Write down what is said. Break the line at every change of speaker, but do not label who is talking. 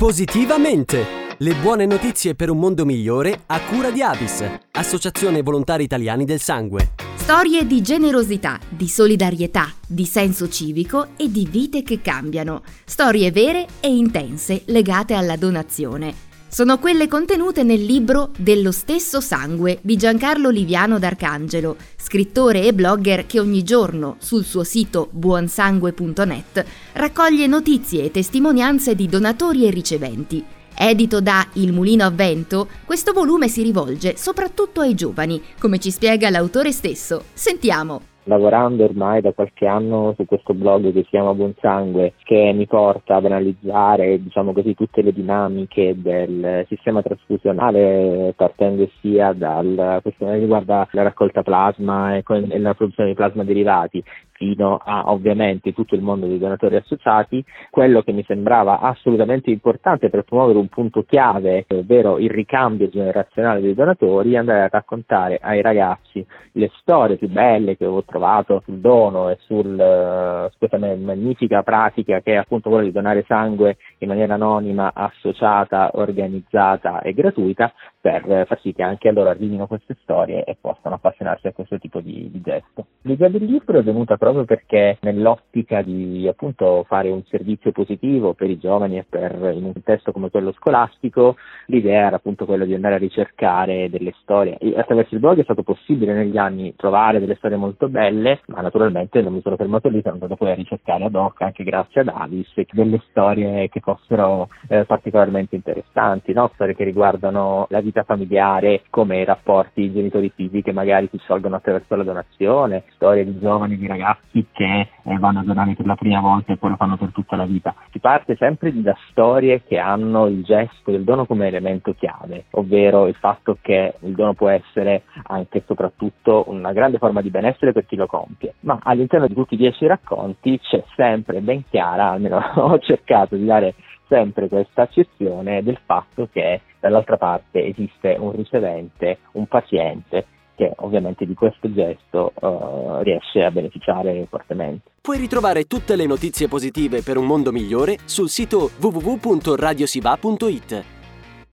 Positivamente! Le buone notizie per un mondo migliore a cura di Avis, Associazione Volontari Italiani del Sangue.
Storie di generosità, di solidarietà, di senso civico e di vite che cambiano. Storie vere e intense legate alla donazione sono quelle contenute nel libro Dello stesso sangue di Giancarlo Liviano d'Arcangelo, scrittore e blogger che ogni giorno sul suo sito buonsangue.net raccoglie notizie e testimonianze di donatori e riceventi. Edito da Il Mulino a Vento, questo volume si rivolge soprattutto ai giovani, come ci spiega l'autore stesso. Sentiamo
lavorando ormai da qualche anno su questo blog che si chiama Buon Sangue, che mi porta ad analizzare diciamo così, tutte le dinamiche del sistema trasfusionale, partendo sia dalla questione che riguarda la raccolta plasma e la produzione di plasma derivati, fino a ovviamente tutto il mondo dei donatori associati, quello che mi sembrava assolutamente importante per promuovere un punto chiave, ovvero il ricambio generazionale dei donatori, andare a raccontare ai ragazzi le storie più belle che ho trovato sul dono e sul, uh, questa magnifica pratica che è appunto quella di donare sangue in maniera anonima, associata, organizzata e gratuita, per far sì che anche loro arrivino queste storie e possano appassionarsi a questo tipo di, di gesto. L'idea del libro è venuta proprio perché nell'ottica di appunto fare un servizio positivo per i giovani e per in un contesto come quello scolastico, l'idea era appunto quella di andare a ricercare delle storie. Attraverso il blog è stato possibile negli anni trovare delle storie molto belle, ma naturalmente non mi sono fermato lì, sono andato poi a ricercare ad hoc, anche grazie ad Alice, delle storie che fossero eh, particolarmente interessanti, no? storie che riguardano la vita familiare, come i rapporti genitori-figli che magari si sciolgono attraverso la donazione, storie di giovani, di ragazzi che eh, vanno a donare per la prima volta e poi lo fanno per tutta la vita. Si parte sempre da storie che hanno il gesto del dono come elemento chiave, ovvero il fatto che il dono può essere anche e soprattutto una grande forma di benessere per chi lo compie, ma all'interno di tutti i dieci racconti c'è sempre ben chiara, almeno ho cercato di dare sempre questa accezione del fatto che dall'altra parte esiste un ricevente, un paziente che ovviamente di questo gesto uh, riesce a beneficiare fortemente.
Puoi ritrovare tutte le notizie positive per un mondo migliore sul sito www.radiosiva.it.